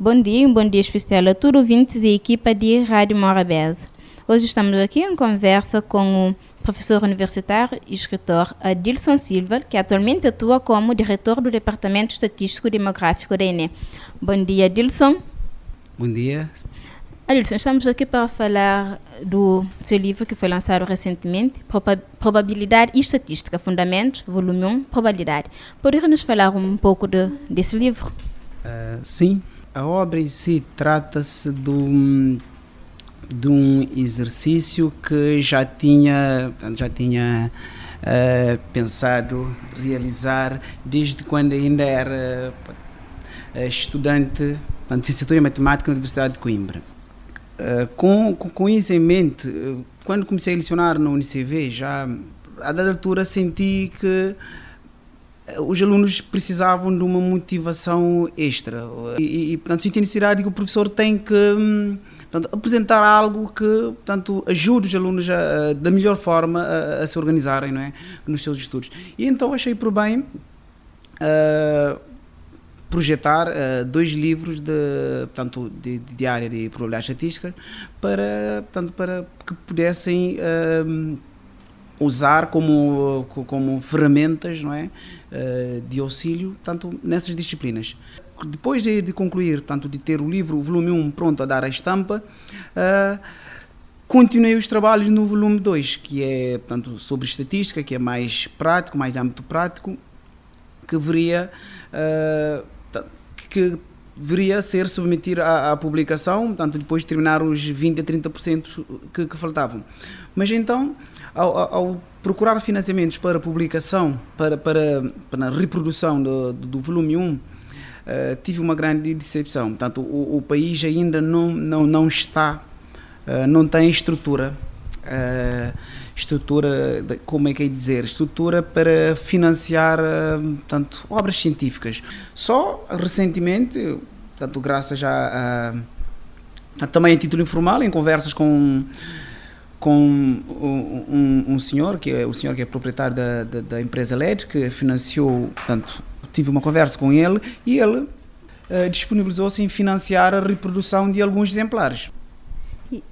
Bom dia um bom dia especial a todos ouvintes e equipa de Rádio Morabeza. Hoje estamos aqui em conversa com o professor universitário e escritor Adilson Silva, que atualmente atua como diretor do Departamento Estatístico Demográfico da ENE. Bom dia, Adilson. Bom dia. Adilson, estamos aqui para falar do seu livro que foi lançado recentemente, Probabilidade e Estatística, Fundamentos, volume 1, Probabilidade. Poderia nos falar um pouco de, desse livro? Uh, sim, a obra em si trata-se de um, de um exercício que já tinha, já tinha uh, pensado realizar desde quando ainda era uh, estudante de licenciatura em matemática na Universidade de Coimbra. Uh, com, com, com, isso em mente, quando comecei a lecionar no UNICV, já a dada altura senti que os alunos precisavam de uma motivação extra e, e portanto, senti necessidade que o professor tem que hum, portanto, apresentar algo que portanto, ajude os alunos a, a, da melhor forma a, a, se organizarem não é? nos seus estudos. E então achei por bem uh, projetar uh, dois livros de, portanto, de, de área de probabilidade estatística para, portanto, para que pudessem uh, usar como, como ferramentas não é? Uh, de auxílio, tanto nessas disciplinas. Depois de, de, concluir, tanto de ter o livro, o volume 1 pronto a dar a estampa, uh, continuei os trabalhos no volume 2, que é portanto, sobre estatística, que é mais prático, mais de âmbito prático, que viria, uh, que deveria ser submetido à, à, publicação, portanto, depois de terminar os 20 a 30% que, que faltavam. Mas então, ao, ao, procurar financiamentos para publicação, para, para, para a reprodução do, do volume 1, uh, eh, tive uma grande decepção. Portanto, o, o, país ainda não, não, não está, uh, não tem estrutura, uh, estrutura, como é que é dizer, estrutura para financiar portanto, obras científicas. Só recentemente, portanto, graças a, também a título informal, em conversas com com um, um, um, senhor que é o senhor que é proprietário da, da, da, empresa LED que financiou portanto tive uma conversa com ele e ele uh, disponibilizou-se em financiar a reprodução de alguns exemplares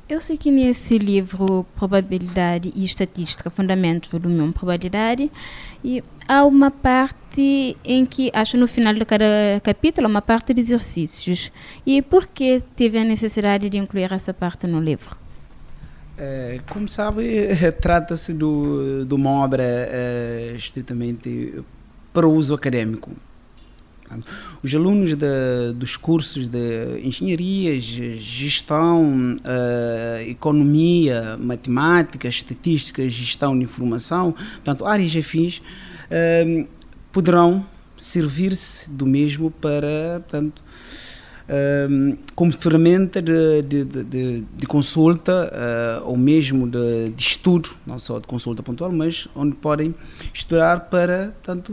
eu sei que nesse livro Probabilidade e Estatística, Fundamentos, volume 1, Probabilidade, e há uma parte em que, acho no final de cada capítulo, uma parte de exercícios. E por que teve a necessidade de incluir essa parte no livro? É, como sabe, trata-se de uma obra é, estritamente para uso acadêmico. Os alunos de, dos cursos de engenharia, gestão, uh, economia, matemática, estatística, gestão de informação, portanto, áreas afins, uh, poderão servir-se do mesmo para, portanto, como ferramenta de, de, de, de consulta ou mesmo de, estudo, não só de consulta pontual, mas onde podem estudar para, tanto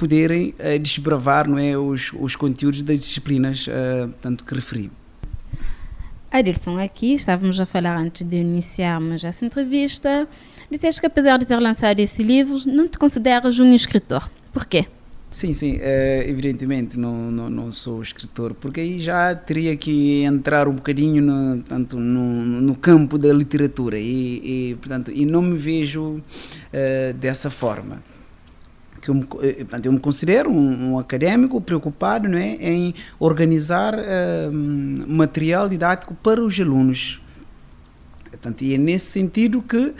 poderem uh, desbravar não é, os, os conteúdos das disciplinas uh, tanto que referi. Adirson, aqui estávamos a falar antes de iniciarmos essa entrevista. Disseste que apesar de ter lançado esse livro, não te consideras um escritor. Por quê? Sim, sim, é, evidentemente não, não, não, sou escritor, porque aí já teria que entrar um bocadinho no, tanto no, no campo da literatura e, e, portanto, e não me vejo é, dessa forma. Que eu, me, eh, eu me considero um, um, académico preocupado não é, em organizar é, material didático para os alunos. Portanto, e é nesse sentido que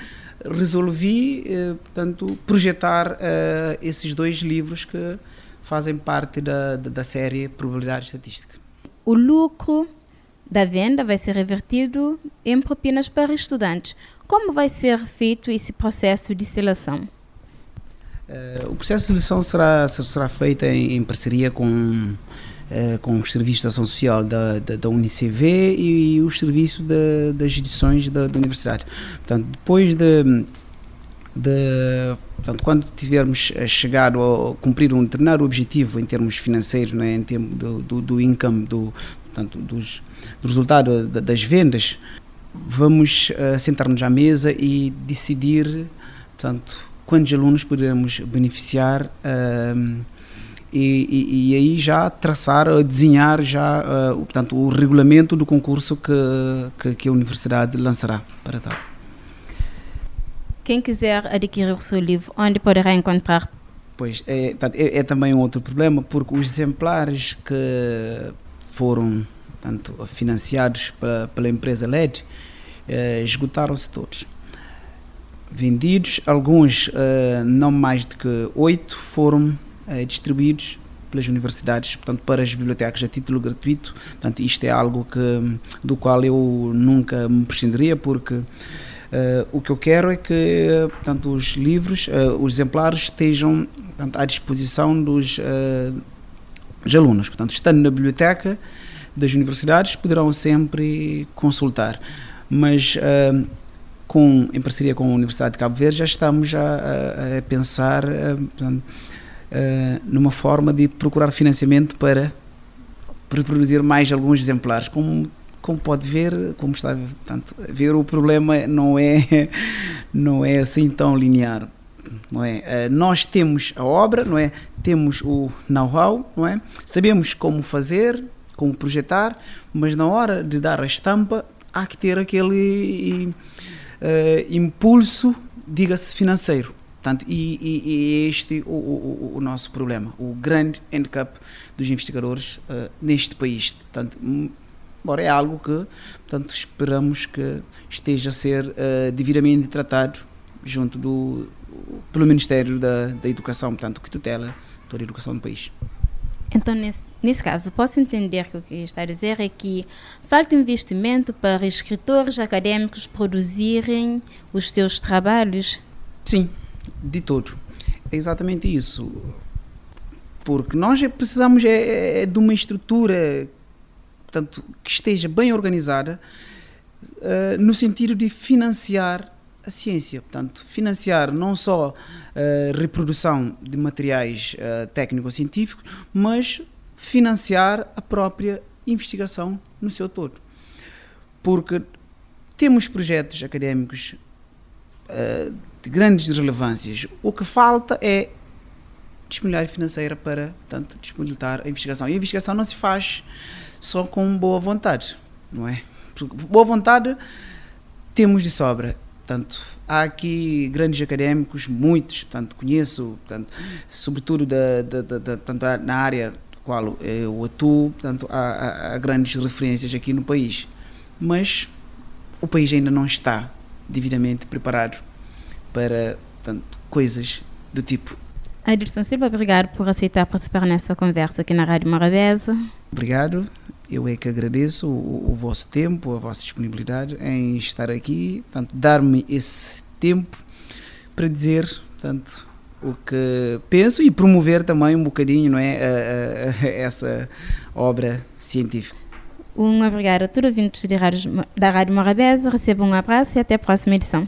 resolvi, eh, portanto, projetar eh, esses dois livros que fazem parte da, da série Probabilidade Estatística. O lucro da venda vai ser revertido em propinas para estudantes. Como vai ser feito esse processo de seleção? Uh, o processo de seleção será, será feito em, em parceria com eh, com os serviços de ação social da, da, da UNICV e, e os serviços da, das edições da, da, universidade. Portanto, depois de, de portanto, quando tivermos chegado a cumprir um determinado objetivo em termos financeiros, né, em termos do, do, do income, do, portanto, dos, do resultado das vendas, vamos uh, sentar-nos à mesa e decidir, portanto, quantos alunos poderemos beneficiar uh, e, e, e, aí já traçar, desenhar já uh, portanto, o regulamento do concurso que, que, que, a universidade lançará para tal. Quem quiser adquirir o seu livro, onde poderá encontrar? Pois, é, é, é também um outro problema, porque os exemplares que foram portanto, financiados pela, pela empresa LED eh, esgotaram-se todos vendidos, alguns uh, não mais do que oito foram uh, distribuídos pelas universidades, portanto para as bibliotecas a título gratuito. Portanto, isto é algo que do qual eu nunca me prescindiria porque uh, o que eu quero é que portanto os livros, os exemplares estejam portanto, à disposição dos, dos alunos. Portanto, estando na biblioteca das universidades, poderão sempre consultar. Mas com, em parceria com a Universidade de Cabo Verde, já estamos a, a, a pensar a, numa forma de procurar financiamento para reproduzir mais alguns exemplares. Como, como pode ver, como está portanto, ver, o problema não é, não é assim tão linear. Não é? Nós temos a obra, não é? temos o know-how, não é? sabemos como fazer, como projetar, mas na hora de dar a estampa há que ter aquele impulso, diga-se, financeiro. Portanto, e, e, e este o, o, o, nosso problema, o grande handicap dos investigadores uh, neste país. Portanto, embora é algo que portanto, esperamos que esteja a ser uh, devidamente tratado junto do pelo Ministério da, da Educação, portanto, que tutela toda a educação do país. Então, nesse, nesse caso, posso entender que o que está a dizer é que falta investimento para escritores acadêmicos produzirem os seus trabalhos? Sim, de todo. É exatamente isso. Porque nós precisamos é, é de uma estrutura portanto, que esteja bem organizada uh, no sentido de financiar a ciência. Portanto, financiar não só a uh, reprodução de materiais uh, técnico-científicos, mas financiar a própria investigação no seu todo. Porque temos projetos académicos uh, de grandes relevâncias. O que falta é disponibilidade financeira para, portanto, disponibilitar a investigação. E a investigação não se faz só com boa vontade, não é? Porque boa vontade temos de sobra Portanto, há aqui grandes académicos, muitos, portanto, conheço, portanto, sobretudo da, da, da, da na área qual eu atuo, portanto, há, há, grandes referências aqui no país. Mas o país ainda não está devidamente preparado para portanto, coisas do tipo. Adirson Silva, obrigado por aceitar participar nessa conversa aqui na Rádio Morabeza. Obrigado. Eu é que agradeço o, o, vosso tempo, a vossa disponibilidade em estar aqui, portanto, dar-me esse tempo para dizer, portanto, o que penso e promover também um bocadinho, não é, a, a, a essa obra científica. Um obrigado a todos os ouvintes da Rádio Morabeza, recebam um abraço e até a próxima edição.